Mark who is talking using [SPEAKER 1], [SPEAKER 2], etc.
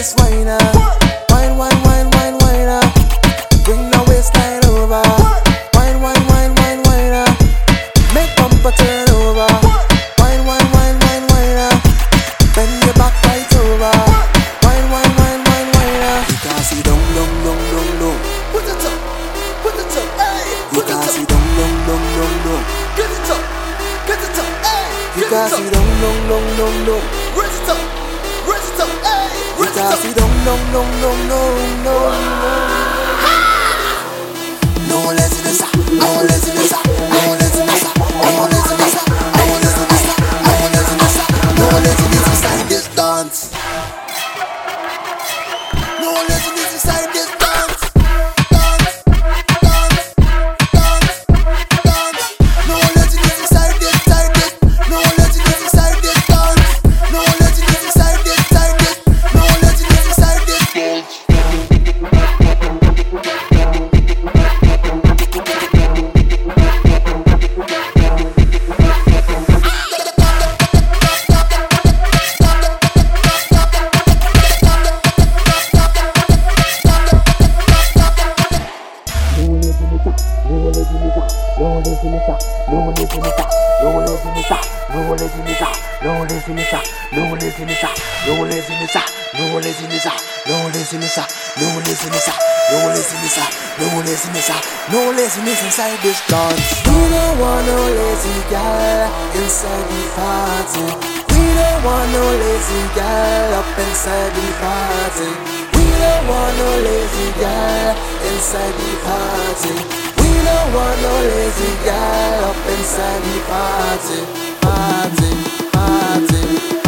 [SPEAKER 1] waist wine up. Wine, wine, wine, wine, wine up. Bring the waistline over. Wine, wine, wine, wine, wine up. Make bumper turn over. Wine, wine, wine, wine, wine up. Bend your back right over. Wine, wine, wine, wine, wine up. You can see dong, dong, dong, dong, dong.
[SPEAKER 2] Put it up, put it up, hey.
[SPEAKER 1] You can see dong, dong, dong, dong, dong.
[SPEAKER 2] Get it up, get it up, hey.
[SPEAKER 1] You can see dong, dong, dong, dong, dong.
[SPEAKER 2] Raise it up.
[SPEAKER 1] Cause don't, no, no, no, no finita, finita, finita, finita, finita, finita, finita, finita, finita, finita, finita, finita, finita, no laziness no lazy girl inside the party. We don't want no lazy girl up inside the party. We don't want no lazy girl inside the party don't want no lazy guy up inside the party, party, party.